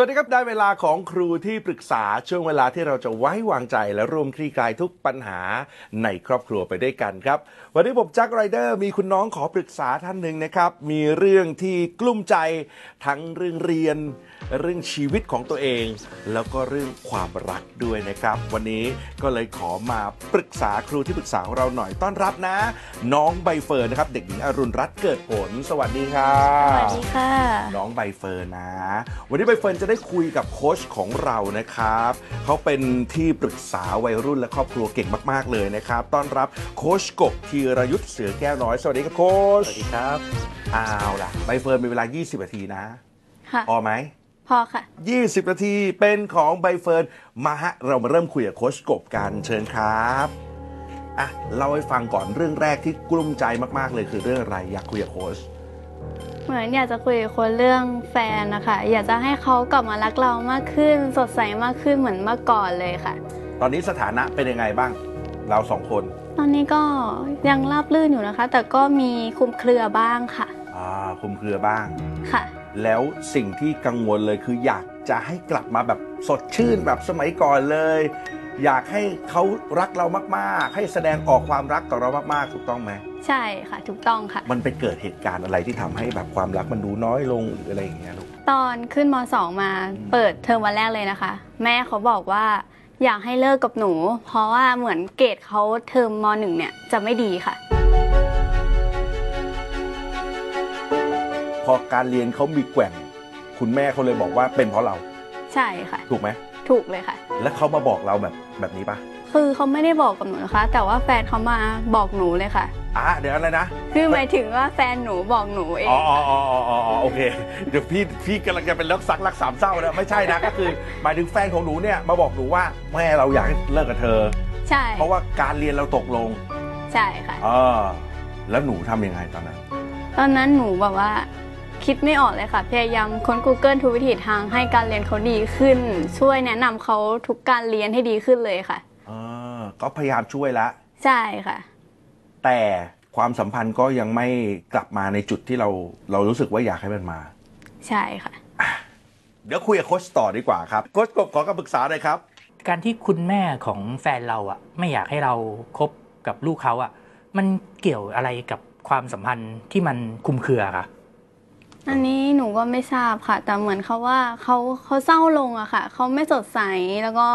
วัสดีครับ ได้เวลาของครูที่ปรึกษาช่วงเวลาที่เราจะไว้วางใจและร่วมคลี่คลายทุกปัญหาในครอบครัวไปด้วยกันครับ วันนี้ผมแจ็คไรเดอร์มีคุณน้องขอปรึกษาท่านหนึ่งนะครับ มีเรื่องที่กลุ้มใจทั้งเรื่องเรียน เรื่องชีวิตของตัวเอง แล้วก็เรื่องความรักด้วยนะครับ วันนี้ก็เลยขอมาปรึกษาครูที่ปรึกษาของเราหน่อยต้อนรับนะ น้องใบเฟิร์นนะครับ เด็กหญิงอรุณรัตน์เกิดผล สวัสดีครัสวัสดีค่ะ น้องใบเฟิร์นนะ วันนี้ใบเฟิร์นจะได้คุยกับโค้ชของเรานะครับเขาเป็นที่ปรึกษาวัยรุ่นและครอบครัวเก่งมาก ๆเลยนะครับ ต้อนรับโค้ชกบธีรยุทธ์เสือแก้วน้อย สวัสดีครับโค้ชสวัสดีครับอ้าวล่ะใบเฟิร์นมีเวลา 20 นาทีนะค่ะพอไหมพอค่ะ 20 นาทีเป็นของใบเฟิร์นมาฮะเรามาเริ่มคุยกับโค้ชกบกันเชิญครับอะเล่าให้ฟังก่อนเรื่องแรกที่กลุ้มใจมากๆเลยคือเรื่องอะไรอยากคุยกับโค้ชเหมือนอยากจะคุยกับคนเรื่องแฟนนะคะ อยากจะให้เขากลับมารักเรามากขึ้น สดใสมากขึ้นเหมือนเมื่อก่อนเลยค่ะ ตอนนี้สถานะเป็นยังไงบ้าง เราสองคน ตอนนี้ก็ยังราบลื่นอยู่นะคะ แต่ก็มีคลุมเครือบ้างค่ะ อ่าคลุมเครือบ้าง ค่ะ แล้วสิ่งที่กังวลเลยคืออยากจะให้กลับมาแบบสดชื่นแบบสมัยก่อนเลย อยากให้เขารักเรามาก ๆ ให้แสดงออกความรักต่อเรามาก ๆ ถูกต้องไหม ใช่ค่ะ ถูกต้องค่ะ มันไปเกิดเหตุการณ์อะไรที่ทำให้แบบความรักมันดูน้อยลงหรืออะไรอย่างเงี้ยลูก ตอนขึ้นม .2 มาเปิดเทอมวันแรกเลยนะคะ แม่เขาบอกว่า อยากให้เลิกกับหนู เพราะว่าเหมือนเกรดเขาเทอมม .1 เนี่ยจะไม่ดีค่ะ พอการเรียนเขามีแกว่ง คุณแม่เขาเลยบอกว่าเป็นเพราะเรา ใช่ค่ะ ถูกไหม ถูกเลยค่ะ แล้วเขามาบอกเราแบบแบบนี้ปะ คือเขาไม่ได้บอกกับหนูนะคะ แต่ว่าแฟนเขามาบอกหนูเลยค่ะ อะเดี๋ยวอะไรนะ คือหมายถึงว่าแฟนหนูบอกหนูเองอ๋ออ๋ออ๋ออ๋ออ๋ออ๋อโอเค เดี๋ยวพี่พี่กำลังจะเป็นเลิกซักรักสามเศร้านะไม่ใช่นะก็คือ หมายถึงแฟนของหนูเนี่ยมาบอกหนูว่าแม่เราอยากให้เลิกกับเธอ ใช่เพราะว่าการเรียนเราตกลงใช่ค่ะ เออแล้วหนูทำยังไงตอนนั้น ตอนนั้นหนูแบบว่าคิดไม่ออกเลยค่ะ พยายามค้น Google ทุกวิถีทางให้การเรียนเขาดีขึ้น ช่วยแนะนำเขาทุกการเรียนให้ดีขึ้นเลยค่ะเออ ก็พยายามช่วยละใช่ค่ะ แต่ความสัมพันธ์ก็ยังไม่กลับมาในจุดที่เราเรารู้สึกว่าอยากให้มันมา ใช่ค่ะ เดี๋ยวคุยกับโค้ชต่อดีกว่าครับโค้ชกบขอคำปรึกษาหน่อยครับ การที่คุณแม่ของแฟนเราอะ ไม่อยากให้เราคบกับลูกเขาอะ มันเกี่ยวอะไรกับความสัมพันธ์ที่มันคลุมเครือคะอันนี้หนูก็ไม่ทราบค่ะ แต่เหมือนเขาว่าเขาเขาเศร้าลงอะค่ะเขาไม่สดใสแล้วก็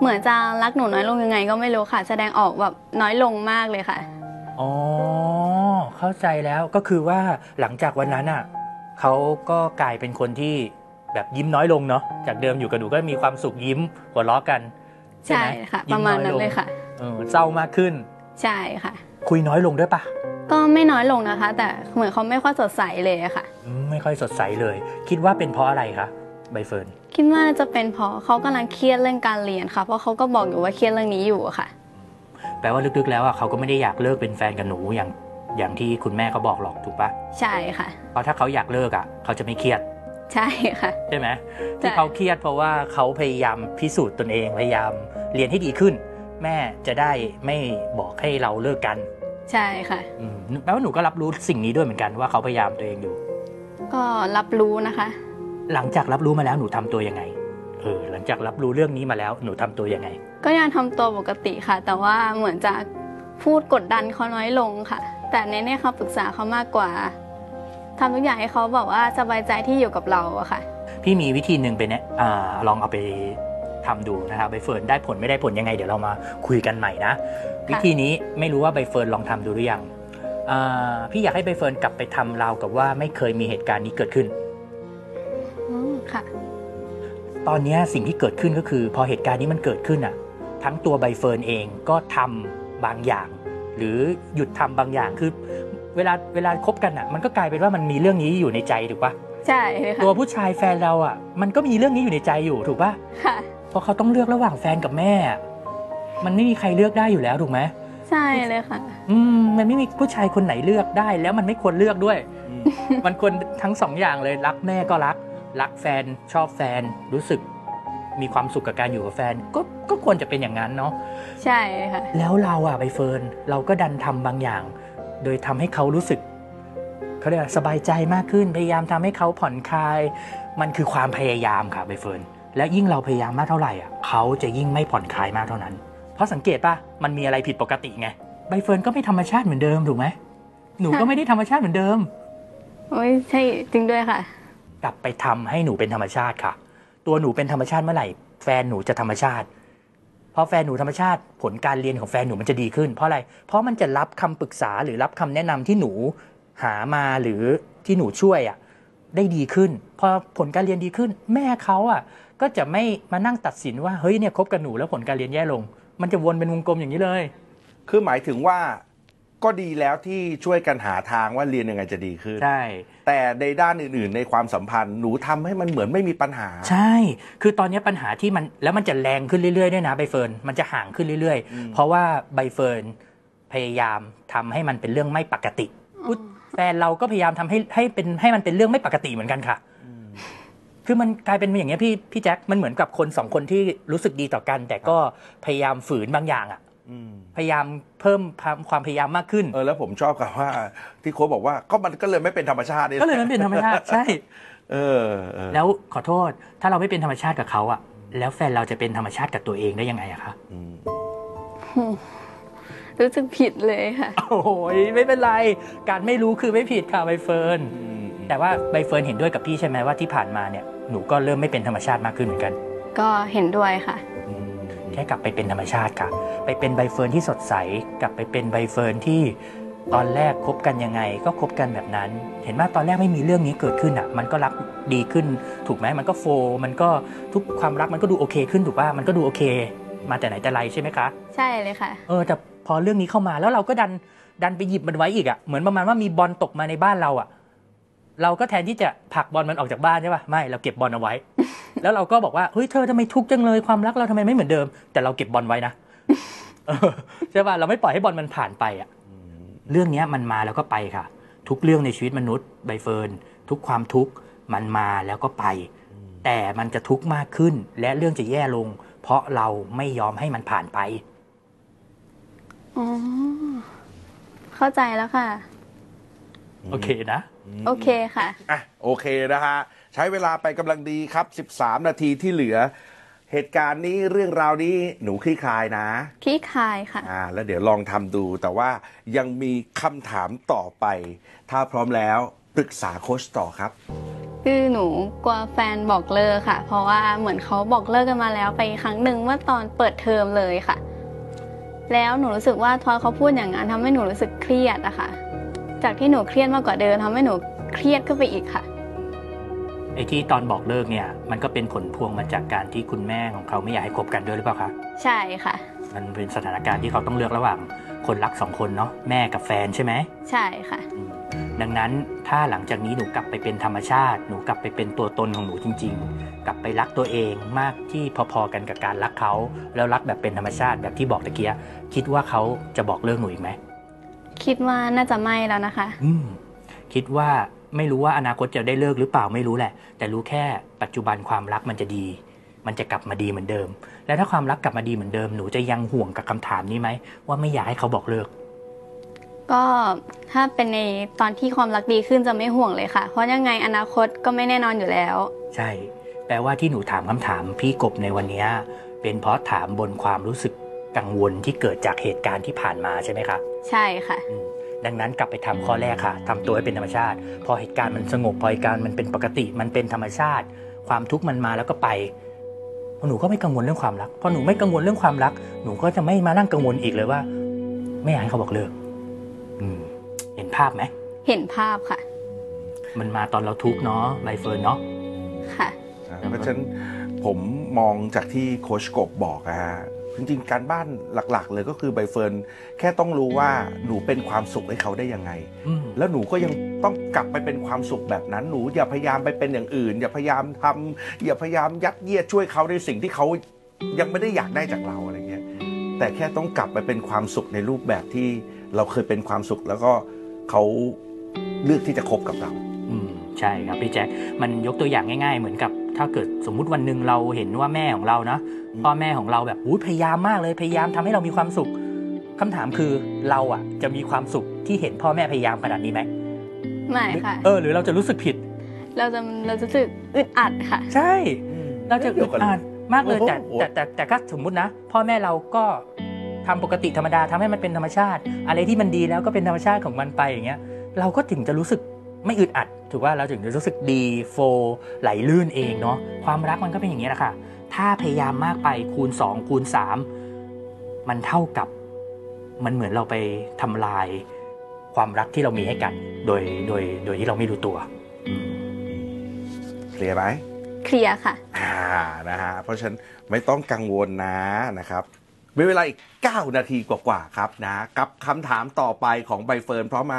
เหมือนจะรักหนูน้อยลงยังไง ก็ไม่รู้ค่ะ แสดงออกแบบน้อยลงมากเลยค่ะ อ๋อ เข้าใจแล้วก็คือว่าหลังจากวันนั้นอะเขาก็กลายเป็นคนที่แบบยิ้มน้อยลงเนาะจากเดิมอยู่กับหนูก็มีความสุขยิ้มหัวเราะกัน ใช่ไหมค่ะปยิ้ระมาณอยนั้นเลยค่ะเออเศร้ามากขึ้น ใช่ค่ะ คุยน้อยลงด้วยปะก็ไม่น้อยลงนะคะ แต่เหมือนเขาไม่ค่อยสดใสเลยอะค่ะอืมไม่ค่อยสดใสเลย คิดว่าเป็นเพราะอะไรคะ ใบเฟิร์นคิดว่าน่าจะเป็นเพราะเขากำลังเครียดเรื่องการเรียนค่ะ เพราะเขาก็บอกอยู่ว่าเครียดเรื่องนี้อยู่อะค่ะ แปลว่าลึกๆแล้วอะเขาก็ไม่ได้อยากเลิกเป็นแฟนกับหนูอย่างอย่างที่คุณแม่เขาบอกหรอกถูกปะใช่ค่ะ เพราะถ้าเขาอยากเลิกอะ เขาจะไม่เครียด ใช่ค่ะ ใช่ไหมใช่ที่เขาเครียดเพราะว่าเขาพยายามพิสูจน์ตนเองพยายามเรียนให้ดีขึ้น แม่จะได้ไม่บอกให้เราเลิกกัน ใช่ค่ะอืมแปลว่าหนูก็รับรู้สิ่งนี้ด้วยเหมือนกันว่าเขาพยายามตัวเองอยู่ ก็รับรู้นะคะ หลังจากรับรู้มาแล้วหนูทำตัวยังไงเออหลังจากรับรู้เรื่องนี้มาแล้วหนูทำตัวยังไง ก็ยังทำตัวปกติค่ะ แต่ว่าเหมือนจะพูดกดดันเขาน้อยลงค่ะ แต่เน้นให้เขาปรึกษาเขามากกว่าทำทุกอย่างให้เขาบอกว่าสบายใจที่อยู่กับเราอะค่ะ พี่มีวิธีหนึ่งไปเนี่ยอ่าลองเอาไปทำดูนะครับใบเฟิร์นได้ผลไม่ได้ผลยังไง เดี๋ยวเรามาคุยกันใหม่นะ วิธีนี้ไม่รู้ว่าใบเฟิร์นลองทำดูหรือยังอ่าพี่อยากให้ใบเฟิร์นกลับไปทำราวกับว่าไม่เคยมีเหตุการณ์นี้เกิดขึ้นอืม ค่ะ ตอนเนี้ยสิ่งที่เกิดขึ้นก็คือ พอเหตุการณ์นี้มันเกิดขึ้นอะ ทั้งตัวใบเฟิร์นเองก็ทำบางอย่าง หรือหยุดทำบางอย่างคือ เวลาเวลาคบกันอะ มันก็กลายเป็นว่ามันมีเรื่องนี้อยู่ในใจถูกปะใช่เลยค่ะตัวผู้ชายแฟนเราอะ มันก็มีเรื่องนี้อยู่ในใจอยู่ถูกปะค่ะเพราะเขาต้องเลือกระหว่างแฟนกับแม่อะมันไม่มีใครเลือกได้อยู่แล้วถูกไหมใช่เลยค่ะ อืมมันไม่มีผู้ชายคนไหนเลือกได้ แล้วมันไม่ควรเลือกด้วยอืมมันควรทั้งสองอย่างเลยรักแม่ก็รัก รักแฟนชอบแฟนรู้สึกมีความสุขกับการอยู่กับแฟน ก็ก็ควรจะเป็นอย่างนั้นเนาะใช่เลยค่ะแล้วเราอะใบเฟิร์นเราก็ดันทำบางอย่าง โดยทำให้เขารู้สึกเขาเรียกว่าสบายใจมากขึ้นพยายามทำให้เขาผ่อนคลาย มันคือความพยายามค่ะใบเฟิร์นและยิ่งเราพยายามมากเท่าไหร่อะเขาจะยิ่งไม่ผ่อนคลายมากเท่านั้น เพราะสังเกตป่ะมันมีอะไรผิดปกติไงใบเฟิร์นก็ไม่ธรรมชาติเหมือนเดิมถูกไหมหนูก็ไม่ได้ธรรมชาติเหมือนเดิมโอ้ยใช่จริงด้วยค่ะ กลับไปทำให้หนูเป็นธรรมชาติค่ะ ตัวหนูเป็นธรรมชาติเมื่อไหร่แฟนหนูจะธรรมชาติพราะแฟนหนูธรรมชาติผลการเรียนของแฟนหนูมันจะดีขึ้น เพราะอะไร เพราะมันจะรับคำปรึกษาหรือรับคำแนะนำที่หนูหามาหรือที่หนูช่วยอะได้ดีขึ้น พอผลการเรียนดีขึ้น แม่เขาอะก็จะไม่มานั่งตัดสินว่าเฮ้ยเนี่ยคบกับหนูแล้วผลการเรียนแย่ลง มันจะวนเป็นวงกลมอย่างนี้เลย คือหมายถึงว่า ก็ดีแล้วที่ช่วยกันหาทางว่าเรียนยังไงจะดีขึ้น ใช่ แต่ในด้านอื่นๆ ในความสัมพันธ์หนูทำให้มันเหมือนไม่มีปัญหา ใช่ คือตอนนี้ปัญหาที่มันแล้วมันจะแรงขึ้นเรื่อยๆด้วยนะใบเฟิร์นมันจะห่างขึ้นเรื่อยอืมๆเพราะว่าใบเฟิร์นพยายามทำให้มันเป็นเรื่องไม่ปกติอุ๊ยแฟนเราก็พยายามทำให้ให้เป็นให้มันเป็นเรื่องไม่ปกติเหมือนกันค่ะคือมันกลายเป็นอย่างเงี้ยพี่พี่แจ็ค มันเหมือนกับคนสองคนที่รู้สึกดีต่อกัน แต่ก็พยายามฝืนบางอย่างอะอืม พยายามเพิ่มความพยายามมากขึ้น เออแล้วผมชอบกับว่า ที่โค้ชบอกว่าก็มันก็เลยไม่เป็นธรรมชาตินี่แหะก็เลยมันเป็นธรรมชาติใช่เออเออ แล้วขอโทษ ถ้าเราไม่เป็นธรรมชาติกับเขาอะแล้วแฟนเราจะเป็นธรรมชาติกับตัวเองได้ยังไงอะคะอืมรู้สึกผิดเลยค่ะ โอ้ยไม่เป็นไร การไม่รู้คือไม่ผิดค่ะใบเฟิร์นอืมแต่ว่าใบเฟิร์นเห็นด้วยกับพี่ใช่ไหมว่าที่ผ่านมาเนี่ยหนูก็เริ่มไม่เป็นธรรมชาติมากขึ้นเหมือนกัน ก็เห็นด้วยค่ะอืม แค่กลับไปเป็นธรรมชาติค่ะ ไปเป็นใบเฟิร์นที่สดใส กลับไปเป็นใบเฟิร์นที่ตอนแรกคบกันยังไง ก็คบกันแบบนั้น เห็นว่าตอนแรกไม่มีเรื่องนี้เกิดขึ้นอะ มันก็รักดีขึ้น ถูกไหมมันก็โฟล์มันก็ทุกความรักมันก็ดูโอเคขึ้นถูกป่ะมันก็ดูโอเค มาแต่ไหนแต่ไรใช่ไหมคะ ใช่เลยค่ะ เออแต่พอเรื่องนี้เข้ามาแล้วเราก็ดันดันไปหยิบมันไว้อีกอะ่ะ เหมือนประมาณว่ามีบอลตกมาในบ้านเราอะ่ะ เราก็แทนที่จะผลักบอลมันออกจากบ้านใช่ปะไม่เราเก็บบอลเอาไว้ แล้วเราก็บอกว่าเฮ้ยเธอทำไมทุกข์จังเลยความรักเราทำไมไม่เหมือนเดิม แต่เราเก็บบอลไว้นะเออใช่ป่ะเราไม่ปล่อยให้บอลมันผ่านไปอะ่ะเรื่องเนี้ยมันมาแล้วก็ไปค่ะ ทุกเรื่องในชีวิตมนุษย์ใบเฟิร์นทุกความทุกข์มันมาแล้วก็ไป แต่มันจะทุกข์มากขึ้น และเรื่องจะแย่ลง เพราะเราไม่ยอมให้มันผ่านไปอ๋อเข้าใจแล้วค่ะ โอเคนะ โอเคค่ะ อะโอเคนะฮะใช้เวลาไปกำลังดีครับ 13 นาทีที่เหลือ เหตุการณ์นี้เรื่องราวนี้หนูคลี่คลายนะคลี่คลายค่ะ อ่า แล้วเดี๋ยวลองทำดูแต่ว่ายังมีคำถามต่อไป ถ้าพร้อมแล้วปรึกษาโค้ชต่อครับ คือหนูกลัวแฟนบอกเลิกค่ะ เพราะว่าเหมือนเขาบอกเลิกกันมาแล้วไปครั้งหนึ่งเมื่อตอนเปิดเทอมเลยค่ะ แล้วหนูรู้สึกว่าพอเขาพูดอย่างนั้นทำให้หนูรู้สึกเครียดอะค่ะ จากที่หนูเครียดมากกว่าเดิมทำให้หนูเครียดขึ้นไปอีกค่ะไอ้ที่ตอนบอกเลิกเนี่ยมันก็เป็นผลพวงมาจากการที่คุณแม่ของเขาไม่อยากให้คบกันด้วยหรือเปล่าคะใช่ค่ะ มันเป็นสถานการณ์ที่เขาต้องเลือกระหว่างคนรักสองคนเนาะแม่กับแฟนใช่ไหมใช่ค่ะอืมดังนั้นถ้าหลังจากนี้หนูกลับไปเป็นธรรมชาติ หนูกลับไปเป็นตัวตนของหนูจริง ๆ กลับไปรักตัวเองมากที่พอๆกันกับการรักเขา แล้วรักแบบเป็นธรรมชาติแบบที่บอกตะเกียคิดว่าเขาจะบอกเลิกหนูอีกไหม คิดว่าน่าจะไม่แล้วนะคะ อืมคิดว่าไม่รู้ว่าอนาคตจะได้เลิกหรือเปล่าไม่รู้แหละ แต่รู้แค่ปัจจุบันความรักมันจะดี มันจะกลับมาดีเหมือนเดิม และถ้าความรักกลับมาดีเหมือนเดิมหนูจะยังห่วงกับคำถามนี้ไหมว่าไม่อยากให้เขาบอกเลิก ก็ถ้าเป็นในตอนที่ความรักดีขึ้นจะไม่ห่วงเลยค่ะ เพราะยังไงอนาคตก็ไม่แน่นอนอยู่แล้ว ใช่ แปลว่าที่หนูถามคำถามพี่กบในวันเนี้ยเป็นเพราะถามบนความรู้สึกกังวลที่เกิดจากเหตุการณ์ที่ผ่านมาใช่ไหมคะ ใช่ค่ะ อืมดังนั้นกลับไปทำข้อแรกค่ะทำตัวให้เป็นธรรมชาติ พอเหตุการณ์มันสงบพอเหตุการณ์มันเป็นปกติมันเป็นธรรมชาติ ความทุกข์มันมาแล้วก็ไปพอหนูก็ไม่กังวลเรื่องความรักพอหนูไม่กังวลเรื่องความรัก หนูก็จะไม่มานั่งกังวลอีกเลยว่า ไม่อยากให้เขาบอกเลิกอืม เห็นภาพไหมเห็นภาพค่ะมันมาตอนเราทุกข์เนาะใบเฟิร์นเนาะ ค่ะ อ่าเพราะฉะนั้นผมมองจากที่โค้ชกบบอกนะฮะ จริงๆ การบ้านหลักๆ เลยก็คือใบเฟิร์นแค่ต้องรู้ว่าหนูเป็นความสุขให้เขาได้ยังไงอืมแล้วหนูก็ยังต้องกลับไปเป็นความสุขแบบนั้นหนูอย่าพยายามไปเป็นอย่างอื่น อย่าพยายามทำอย่าพยายามยัดเยียดช่วยเขาในสิ่งที่เขายังไม่ได้อยากได้จากเราอะไรเงี้ยแต่แค่ต้องกลับไปเป็นความสุขในรูปแบบที่เราเคยเป็นความสุขแล้วก็เขาเลือกที่จะคบกับเรา อืมใช่ครับพี่แจ็คมันยกตัวอย่างง่าย ๆ เหมือนกับ ถ้าเกิดสมมุติวันหนึ่งเราเห็นว่าแม่ของเรานะอืมพ่อแม่ของเราแบบอุ๊ยพยายามมากเลยพยายามทำให้เรามีความสุขคำถามคือเราอะ จะมีความสุขที่เห็นพ่อแม่พยายามขนาดนี้ไหมไม่ค่ะเออหรือเราจะรู้สึกผิด เราจะเราจะรู้สึกอึดอัดค่ะ ใช่ เราจะเดีอึยวดกันอัดมากเลยโอ้โหแต่แต่แต่แต่ก็สมมุตินะ พ่อแม่เราก็ทำปกติธรรมดาทำให้มันเป็นธรรมชาติ อะไรที่มันดีแล้วก็เป็นธรรมชาติของมันไปอย่างเงี้ย เราก็ถึงจะรู้สึกไม่อึดอัด ถูกว่าเราถึงจะรู้สึกดีโฟล์ไหลลื่นเองเนาะความรักมันก็เป็นอย่างนี้ยแหละค่ะ ถ้าพยายามมากไปคูณ 2 คูณ 3 มันเท่ากับมันเหมือนเราไปทำลายความรักที่เรามีให้กัน โดยโดยโดยที่เราไม่รู้ตัวอืมเคลียร์ไหมเคลียร์ค่ะอ่านะฮะเพราะฉะนั้นไม่ต้องกังวลนะนะครับมีเวลาอีก 9 นาทีกว่าๆครับนะกับคำถามต่อไปของใบเฟิร์นพร้อมไหม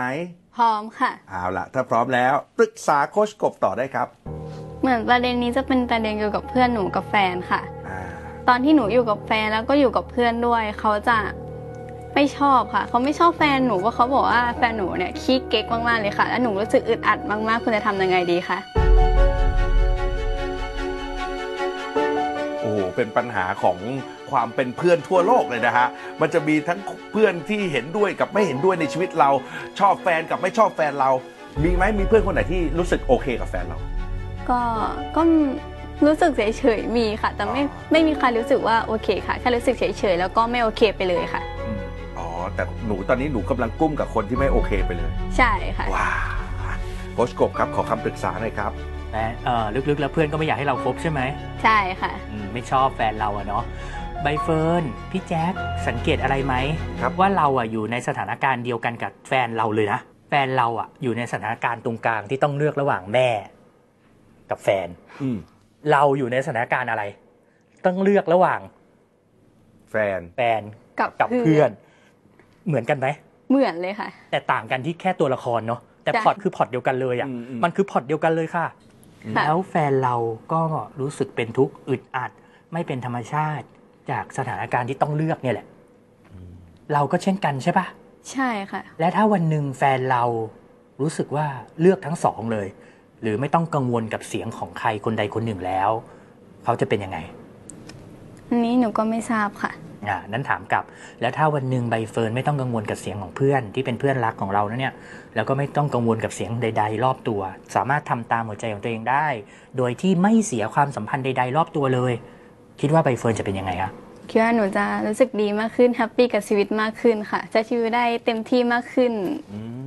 พร้อมค่ะ เอาละถ้าพร้อมแล้วปรึกษาโคชกบต่อได้ครับ เหมือนประเด็นนี้จะเป็นประเด็นเกี่ยวกับเพื่อนหนูกับแฟนค่ะ อ่าตอนที่หนูอยู่กับแฟนแล้วก็อยู่กับเพื่อนด้วย เขาจะไม่ชอบค่ะ เขาไม่ชอบแฟนหนูเพราะเขาบอกว่าแฟนหนูเนี่ยขี้เก๊กมากๆเลยค่ะ แล้วหนูรู้สึกอึดอัดมากๆ คุณจะทำยังไงดีคะ โอ้โหเป็นปัญหาของ ความเป็นเพื่อนทั่วโลกเลยนะฮะ มันจะมีทั้งเพื่อนที่เห็นด้วยกับไม่เห็นด้วยในชีวิตเรา ชอบแฟนกับไม่ชอบแฟนเรา มีไหมมีเพื่อนคนไหนที่รู้สึกโอเคกับแฟนเรา ก็ก็รู้สึกเฉยๆมีค่ะ แต่ไม่ไม่มีใครรู้สึกว่าโอเคค่ะแค่รู้สึกเฉยๆแล้วก็ไม่โอเคไปเลยค่ะ อ๋อ แต่หนูตอนนี้หนูกำลังกุ้มกับคนที่ไม่โอเคไปเลย ใช่ค่ะว้าวโคชกบครับขอคำปรึกษาหน่อยครับและเอ่อลึกๆ แล้วเพื่อนก็ไม่อยากให้เราคบใช่ไหมใช่ค่ะ อืมไม่ชอบแฟนเราอะเนาะ ใบเฟิร์นพี่แจ๊คสังเกตอะไรไหมครับ ว่าเราอะอยู่ในสถานการณ์เดียวกันกับแฟนเราเลยนะ แฟนเราอะอยู่ในสถานการณ์ตรงกลางที่ต้องเลือกระหว่างแม่ กับแฟน อืมเราอยู่ในสถานการณ์อะไร ต้องเลือกระหว่างแฟน แฟนกับกับเพื่อน เหมือนกันไหม เหมือนเลยค่ะ แต่ต่างกันที่แค่ตัวละครเนาะแต่ใช่พล็อตคือพล็อตเดียวกันเลยอะอืมอืม มันคือพล็อตเดียวกันเลยค่ะ ค่ะ แล้วแฟนเราก็รู้สึกเป็นทุกข์อึดอัด ไม่เป็นธรรมชาติ จากสถานการณ์ที่ต้องเลือกเนี่ยแหละ เราก็เช่นกันใช่ปะใช่ค่ะ และถ้าวันหนึ่งแฟนเรารู้สึกว่าเลือกทั้งสองเลย หรือไม่ต้องกังวลกับเสียงของใครคนใดคนหนึ่งแล้ว เขาจะเป็นยังไงอันนี้หนูก็ไม่ทราบค่ะอ่านั้นถามกลับ แล้วถ้าวันหนึ่งใบเฟิร์นไม่ต้องกังวลกับเสียงของเพื่อนที่เป็นเพื่อนรักของเรานะเนี่ย แล้วก็ไม่ต้องกังวลกับเสียงใด ๆ รอบตัว สามารถทำตามหัวใจของตัวเองได้ โดยที่ไม่เสียความสัมพันธ์ใด ๆ รอบตัวเลย คิดว่าใบเฟิร์นจะเป็นยังไงคะคิดว่าหนูจะรู้สึกดีมากขึ้น happy กับชีวิตมากขึ้นค่ะใช้ชีวิตได้เต็มที่มากขึ้นอืม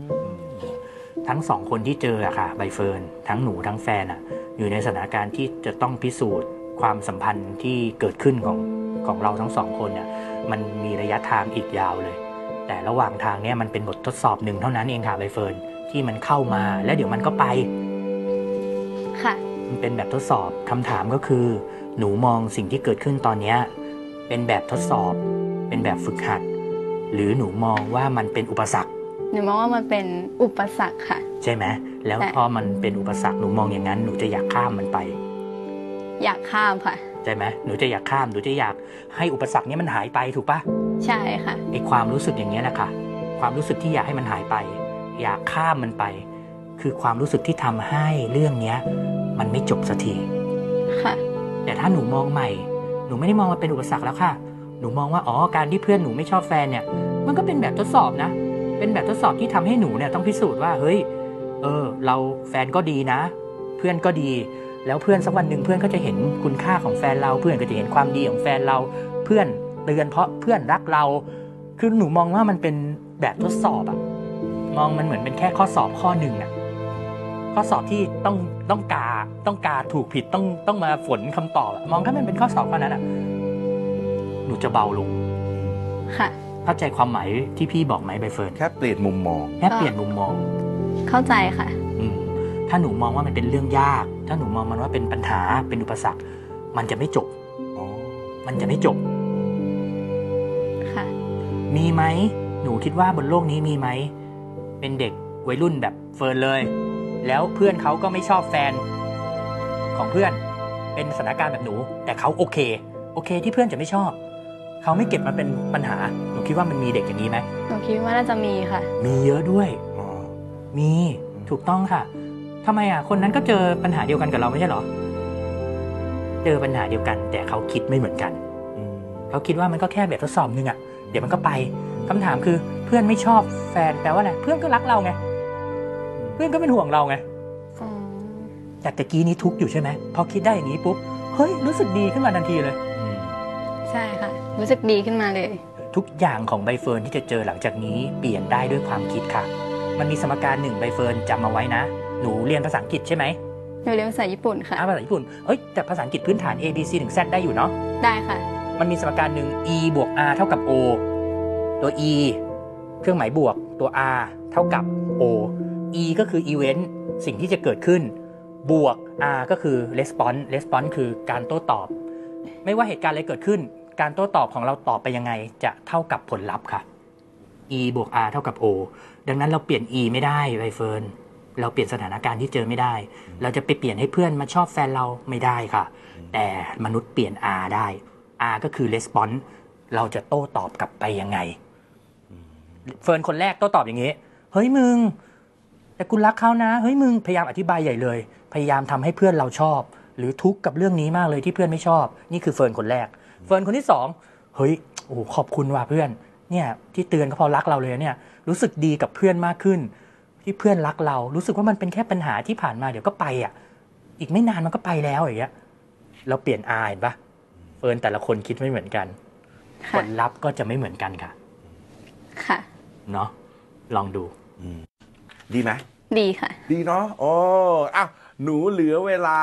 ทั้งสองคนที่เจออะค่ะใบเฟิร์นทั้งหนูทั้งแฟนอะอยู่ในสถานการณ์ที่จะต้องพิสูจน์ความสัมพันธ์ที่เกิดขึ้นของของเราทั้งสองคนเนี่ยมันมีระยะทางอีกยาวเลย แต่ระหว่างทางเนี่ยมันเป็นบททดสอบหนึ่งเท่านั้นเองค่ะใบเฟิร์นที่มันเข้ามาแล้วเดี๋ยวมันก็ไป ค่ะ มันเป็นแบบทดสอบคำถามก็คือ หนูมองสิ่งที่เกิดขึ้นตอนเนี้ยเป็นแบบทดสอบ เป็นแบบฝึกหัด หรือหนูมองว่ามันเป็นอุปสรรค หนูมองว่ามันเป็นอุปสรรคค่ะ ใช่ไหมแล้วใช่พอมันเป็นอุปสรรคหนูมองอย่างนั้นหนูจะอยากข้ามมันไป อยากข้ามค่ะใช่ไหมหนูจะอยากข้ามหนูจะอยากให้อุปสรรคเนี้ยมันหายไปถูกปะใช่ค่ะไอความรู้สึกอย่างเงี้ยแหละค่ะความรู้สึกที่อยากให้มันหายไป อยากข้ามมันไป คือความรู้สึกที่ทำให้เรื่องเนี้ย มันไม่จบสักทีค่ะ แต่ถ้าหนูมองใหม่ หนูไม่ได้มองมันเป็นอุปสรรคแล้วค่ะ หนูมองว่าอ๋อการที่เพื่อนหนูไม่ชอบแฟนเนี่ย มันก็เป็นแบบทดสอบนะ เป็นแบบทดสอบที่ทำให้หนูเนี่ยต้องพิสูจน์ว่าเฮ้ย เออ เราแฟนก็ดีนะ เพื่อนก็ดี แล้วเพื่อนสักวันหนึ่งเพื่อนก็จะเห็นคุณค่าของแฟนเรา เพื่อนก็จะเห็นความดีของแฟนเรา เพื่อนเตือนเพราะเพื่อนรักเรา คือหนูมองว่ามันเป็นแบบทดสอบอะมองมันเหมือนเป็นแค่ข้อสอบข้อหนึ่งอะ ข้อสอบที่ต้องต้องกาต้องกาถูกผิดต้องต้องมาฝนคำตอบอะมองถ้ามันเป็นข้อสอบข้อนั้นอะหนูจะเบาลงค่ะเข้าใจความหมายที่พี่บอกไหมใบเฟิร์นแค่เปลี่ยนมุมมองแค่เปลี่ยนมุมมอง เข้าใจค่ะอืมถ้าหนูมองว่ามันเป็นเรื่องยาก ถ้าหนูมองมันว่าเป็นปัญหาเป็นอุปสรรค มันจะไม่จบอ๋อมันจะไม่จบค่ะมีไหมหนูคิดว่าบนโลกนี้มีไหมเป็นเด็กวัยรุ่นแบบเฟิร์นเลย แล้วเพื่อนเขาก็ไม่ชอบแฟนของเพื่อนเป็นสถานการณ์แบบหนู แต่เขาโอเค โอเคที่เพื่อนจะไม่ชอบ เขาไม่เก็บมาเป็นปัญหา หนูคิดว่ามันมีเด็กอย่างนี้ไหมหนูคิดว่าน่าจะมีค่ะ มีเยอะด้วยอ๋อมีถูกต้องค่ะทำไมอะคนนั้นก็เจอปัญหาเดียวกันกับเราไม่ใช่เหรอ เจอปัญหาเดียวกัน แต่เขาคิดไม่เหมือนกันอืมเขาคิดว่ามันก็แค่แบบทดสอบหนึงอะเดี๋ยวมันก็ไปคำถามคือเพื่อนไม่ชอบแฟนแปลว่าอะไรเพื่อนก็รักเราไง เพื่อนก็เป็นห่วงเราไงอ๋อแต่ตะกี้นี้ทุกข์อยู่ใช่ไหมพอคิดได้อย่างนี้ปุ๊บเฮ้ยรู้สึกดีขึ้นมาทันทีเลยใช่ค่ะ รู้สึกดีขึ้นมาเลย ทุกอย่างของใบเฟิร์นที่จะเจอหลังจากนี้เปลี่ยนได้ด้วยความคิดค่ะ มันมีสมการหนึ่งใบเฟิร์นจำมาไว้นะ หนูเรียนภาษาอังกฤษใช่ไหมหนูเรียนภาษาญี่ปุ่นค่ะอ่าภาษาญี่ปุ่นเอ้ยแต่ภาษาอังกฤษพื้นฐาน A B C ถึง Z ได้อยู่เนาะได้ค่ะ มันมีสมการหนึ่ง e บวก r เท่ากับ o ตัว e เครื่องหมายบวกตัว r เท่ากับ o e ก็คือ event สิ่งที่จะเกิดขึ้น บวก r ก็คือ response response คือการโต้ตอบ ไม่ว่าเหตุการณ์อะไรเกิดขึ้น การโต้ตอบของเราตอบไปยังไง จะเท่ากับผลลัพธ์ค่ะ e บวก r เท่ากับ o ดังนั้นเราเปลี่ยน e ไม่ได้ใบเฟิร์นเราเปลี่ยนสถานการณ์ที่เจอไม่ได้ เราจะไปเปลี่ยนให้เพื่อนมาชอบแฟนเราไม่ได้ค่ะ แต่มนุษย์เปลี่ยน R ได้ R ก็คือ response เราจะโต้ตอบกลับไปยังไง เฟิร์นคนแรกโต้ตอบอย่างนี้ เฮ้ยมึง แต่กูรักเขานะเฮ้ยมึงพยายามอธิบายใหญ่เลย พยายามทำให้เพื่อนเราชอบ หรือทุกข์กับเรื่องนี้มากเลยที่เพื่อนไม่ชอบ นี่คือเฟิร์นคนแรก เฟิร์นคนที่สองเฮ้ยโอ้โหขอบคุณว่ะเพื่อนเนี่ยที่เตือนก็เพราะรักเราเลยเนี่ยรู้สึกดีกับเพื่อนมากขึ้น ที่เพื่อนรักเรารู้สึกว่ามันเป็นแค่ปัญหาที่ผ่านมาเดี๋ยวก็ไปอะอีกไม่นานมันก็ไปแล้วอย่างเงี้ยเราเปลี่ยนอาเห็นปะเฟิร์นแต่ละคนคิดไม่เหมือนกันผค่ะลลัพธ์ก็จะไม่เหมือนกันค่ะ ค่ะ เนาะลองดู ดีไหมดีค่ะ ดีเนาะโอ้อ้าวหนูเหลือเวลา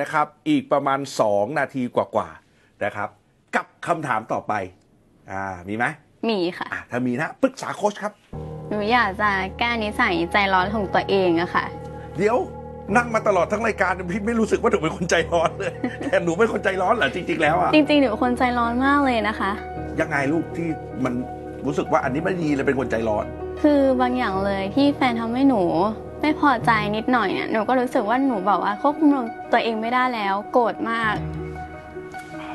นะครับ อีกประมาณ 2 นาทีกว่าๆนะครับ กับคำถามต่อไปอ่ามีไหมมีค่ะ อะถ้ามีนะปรึกษาโค้ชครับ หนูอยากจะแก้นิสัยใจร้อนของตัวเองอะค่ะ เดี๋ยวนั่งมาตลอดทั้งรายการพี่ไม่รู้สึกว่าหนูเป็นคนใจร้อนเลย แต่หนูเป็นคนใจร้อนเหรอจริง ๆ แล้วอะจริงๆหนูเป็นคนใจร้อนมากเลยนะคะ ยังไงลูกที่มันรู้สึกว่าอันนี้ไม่ดีเลยเป็นคนใจร้อน คือบางอย่างเลยที่แฟนทำให้หนู ไม่พอใจนิดหน่อยเนี่ยหนูก็รู้สึกว่าหนูแบบว่าควบคุมตัวเองไม่ได้แล้ว โกรธมาก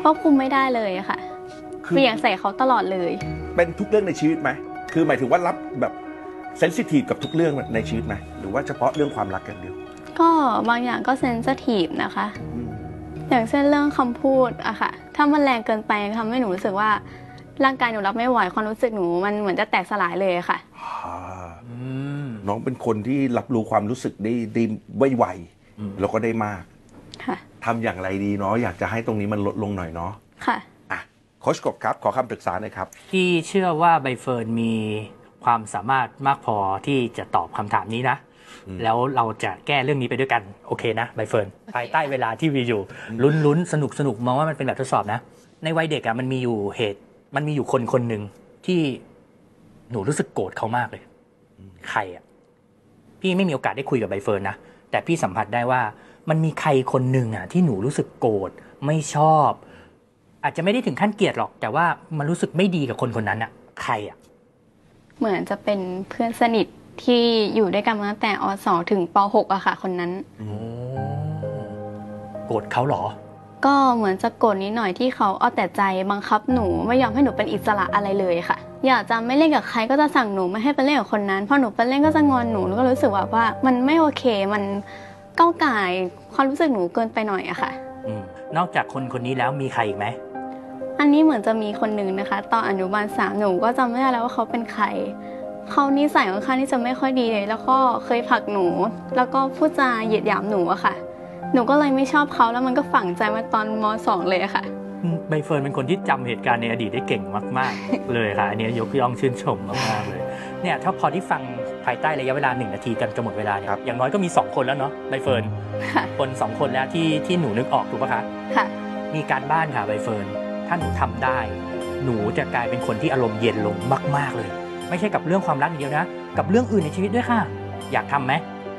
ควบคุมไม่ได้เลยอะค่ะคือเปลี่ยนใส่เขาตลอดเลย เป็นทุกเรื่องในชีวิตไหมคือหมายถึงว่ารับแบบเซนซิทีฟกับทุกเรื่องในชีวิตไหมหรือว่าเฉพาะเรื่องความรักอย่างเดียว ก็บางอย่างก็เซน i ทีฟนะคะอืมอย่างเช่นเรื่องคำพูดอะค่ะ ถ้ามันแรงเกินไปทำให้หนูรู้สึกว่า ร่างกายหนูรับไม่ไหวความรู้สึกหนูมันเหมือนจะแตกสลายเลยอะค่ะ อ่าอืมน้องเป็นคนที่รับรู้ความรู้สึกได้ได้ไวอืมๆแล้วก็ได้มากค่ะ ทำอย่างไรดีเนาะอยากจะให้ตรงนี้มันลดลงหน่อยเนาะค่ะ อะโค้ชกบครับ ขอคำปรึกษาหน่อยครับ พี่เชื่อว่าใบเฟิร์นมีความสามารถมากพอที่จะตอบคำถามนี้นะ อืม แล้วเราจะแก้เรื่องนี้ไปด้วยกัน โอเคนะใบเฟิร์นภายใต้เวลาที่มีอยู่ ลุ้นลุ้นสนุกสนุกมองว่ามันเป็นแบบทดสอบนะ ในวัยเด็กอะมันมีอยู่เหตุ มันมีอยู่คนคนหนึ่งที่หนูรู้สึกโกรธเขามากเลย ใครอะพี่ไม่มีโอกาสได้คุยกับใบเฟิร์นนะ แต่พี่สัมผัสได้ว่า มันมีใครคนหนึ่งอะที่หนูรู้สึกโกรธไม่ชอบ อาจจะไม่ได้ถึงขั้นเกลียดหรอก แต่ว่ามันรู้สึกไม่ดีกับคนคนนั้นอะใครอะเหมือนจะเป็นเพื่อนสนิทที่อยู่ด้วยกันมาตั้งแต่อ .2 ถึงป .6 อะค่ะ คนนั้นโกรธเขาเหรอ ก็เหมือนจะโกรธนิดหน่อยที่เขาเอาแต่ใจบังคับหนูไม่ยอมให้หนูเป็นอิสระอะไรเลยค่ะ อยากจะไม่เล่นกับใครก็จะสั่งหนูไม่ให้ไปเล่นกับคนนั้นพอหนูไปเล่นก็จะงอนหนูหนูก็รู้สึกว่าว่ามันไม่โอเคมันก้าวไก่ายความรู้สึกหนูเกินไปหน่อยอะค่ะ อืมนอกจากคนคนนี้แล้วมีใครอีกไหมอันนี้เหมือนจะมีคนหนึ่งนะคะ ตอนอนุบาลสามหนูก็จำไม่ได้แล้วว่าเขาเป็นใครเขานิสัยค่อนข้างที่จะไม่ค่อยดีเลยแล้วก็เคยผลักหนู แล้วก็พูดจาเหยียดหยามหนูอะค่ะ หนูก็เลยไม่ชอบเขาแล้วมันก็ฝังใจมาตอนมสองเลยอะค่ะอืมใบเฟิร์นเป็นคนที่จำเหตุการณ์ในอดีตได้เก่งมาก ๆ เลยค่ะ อันนี้ยกย่องชื่นชมมากๆเลยเนี่ยถ้าพอที่ฟังภายใต้ระยะเวลาหนึ่งนาทีกันจะหมดเวลาเนี่ยครับอย่างน้อยก็มี 2 คนแล้วเนาะใบเฟิร์นค่ะคนสองคนแล้วที่ที่หนูนึกออกถูกปะคะค่ะมีการบ้านค่ะใบเฟิร์นถ้าหนูทำได้ หนูจะกลายเป็นคนที่อารมณ์เย็นลงมาก ๆเลย ไม่ใช่กับเรื่องความรักอย่างเดียวนะ กับเรื่องอื่นในชีวิตด้วยค่ะ อยากทำไหม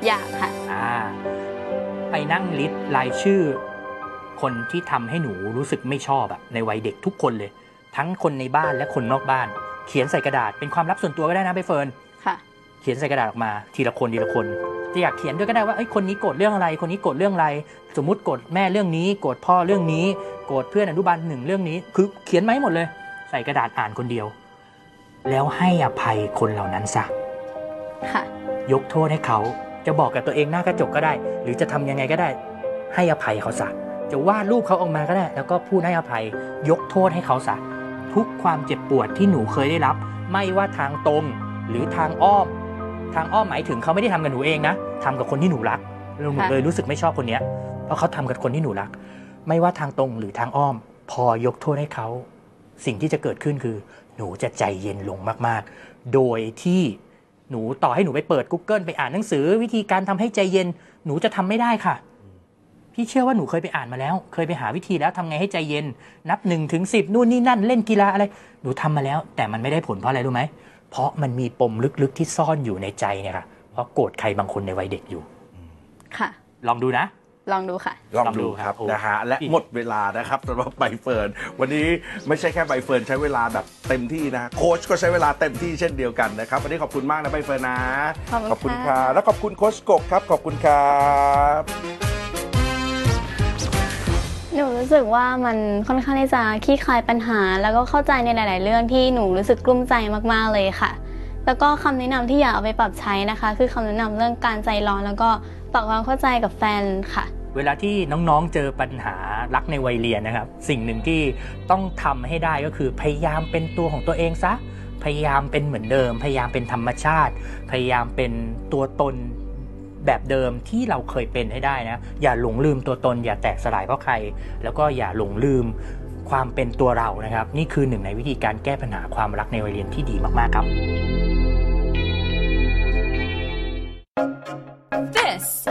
อยากค่ะอ่า ไปนั่งลิสต์รายชื่อ คนที่ทำให้หนูรู้สึกไม่ชอบอะในวัยเด็กทุกคนเลย ทั้งคนในบ้านและคนนอกบ้าน เขียนใส่กระดาษเป็นความลับส่วนตัวก็ได้นะใบเฟิร์นค่ะเขียนใส่กระดาษออกมาทีละคนทีละคน จะอยากเขียนด้วยก็ได้ว่าเอ้ยคนนี้โกรธเรื่องอะไร คนนี้โกรธเรื่องอะไร สมมุติโกรธแม่เรื่องนี้โกรธพ่อเรื่องนี้โกรธเพื่อนอนุบาลหนึ่งเรื่องนี้ คือเขียนมาให้หมดเลย ใส่กระดาษอ่านคนเดียว แล้วให้อภัยคนเหล่านั้นซะค่ะยกโทษให้เขา จะบอกกับตัวเองหน้ากระจกก็ได้ หรือจะทำยังไงก็ได้ ให้อภัยเขาซะจะวาดรูปเขาออกมาก็ได้ แล้วก็พูดให้อภัย ยกโทษให้เขาซะทุกความเจ็บปวดที่หนูเคยได้รับ ไม่ว่าทางตรงหรือทางอ้อม ทางอ้อมหมายถึงเขาไม่ได้ทำกับหนูเองนะทำกับคนที่หนูรักแล้วหนูค่ะเลยรู้สึกไม่ชอบคนเนี้ยเพราะเขาทำกับคนที่หนูรัก ไม่ว่าทางตรงหรือทางอ้อม พอยกโทษให้เขา สิ่งที่จะเกิดขึ้นคือ หนูจะใจเย็นลงมาก ๆ โดยที่ หนูต่อให้หนูไปเปิด Google ไปอ่านหนังสือ วิธีการทำให้ใจเย็น หนูจะทำไม่ได้ค่ะ พี่เชื่อว่าหนูเคยไปอ่านมาแล้ว เคยไปหาวิธีแล้วทำไงให้ใจเย็น นับหนึ่งถึงสิบนู่นนี่นั่นเล่นกีฬาอะไร หนูทำมาแล้ว แต่มันไม่ได้ผลเพราะอะไรรู้ไหม เพราะมันมีปมลึกๆที่ซ่อนอยู่ในใจเนี่ยค่ะ เพราะโกรธใครบางคนในวัยเด็กอยู่ ค่ะ ลองดูนะ ลองดูค่ะ ลองลองดูดูคครัรับบโอ้นะฮะและอีกหมดเวลานะครับสำหรับใบเฟิร์นวันนี้ไม่ใช่แค่ใบเฟิร์นใช้เวลาแบบเต็มที่นะโค้ชก็ใช้เวลาเต็มที่เช่นเดียวกันนะครับวันนี้ขอบคุณมากนะใบเฟิร์นนะขอบคุณค่ะค่ะแล้วขอบคุณโค้ชกบครับขอบคุณครับหนูรู้สึกว่ามันค่อนข้างที่จะคลี่คลายปัญหา แล้วก็เข้าใจในหลาย ๆ เรื่องที่หนูรู้สึกกลุ้มใจมากๆเลยค่ะ แล้วก็คำแนะนำที่อยากเอาไปปรับใช้นะคะ คือคำแนะนำเรื่องการใจร้อนแล้วก็ปรับความเข้าใจกับแฟนค่ะ เวลาที่น้องๆเจอปัญหารักในวัยเรียนนะครับ สิ่งหนึ่งที่ต้องทำให้ได้ก็คือพยายามเป็นตัวของตัวเองซะพยายามเป็นเหมือนเดิม พยายามเป็นธรรมชาติ พยายามเป็นตัวตนแบบเดิมที่เราเคยเป็นให้ได้นะ อย่าหลงลืมตัวตน อย่าแตกสลายเพราะใคร แล้วก็อย่าหลงลืมความเป็นตัวเรานะครับ นี่คือหนึ่งในวิธีการแก้ปัญหาความรักในวัยเรียนที่ดีมากๆครับ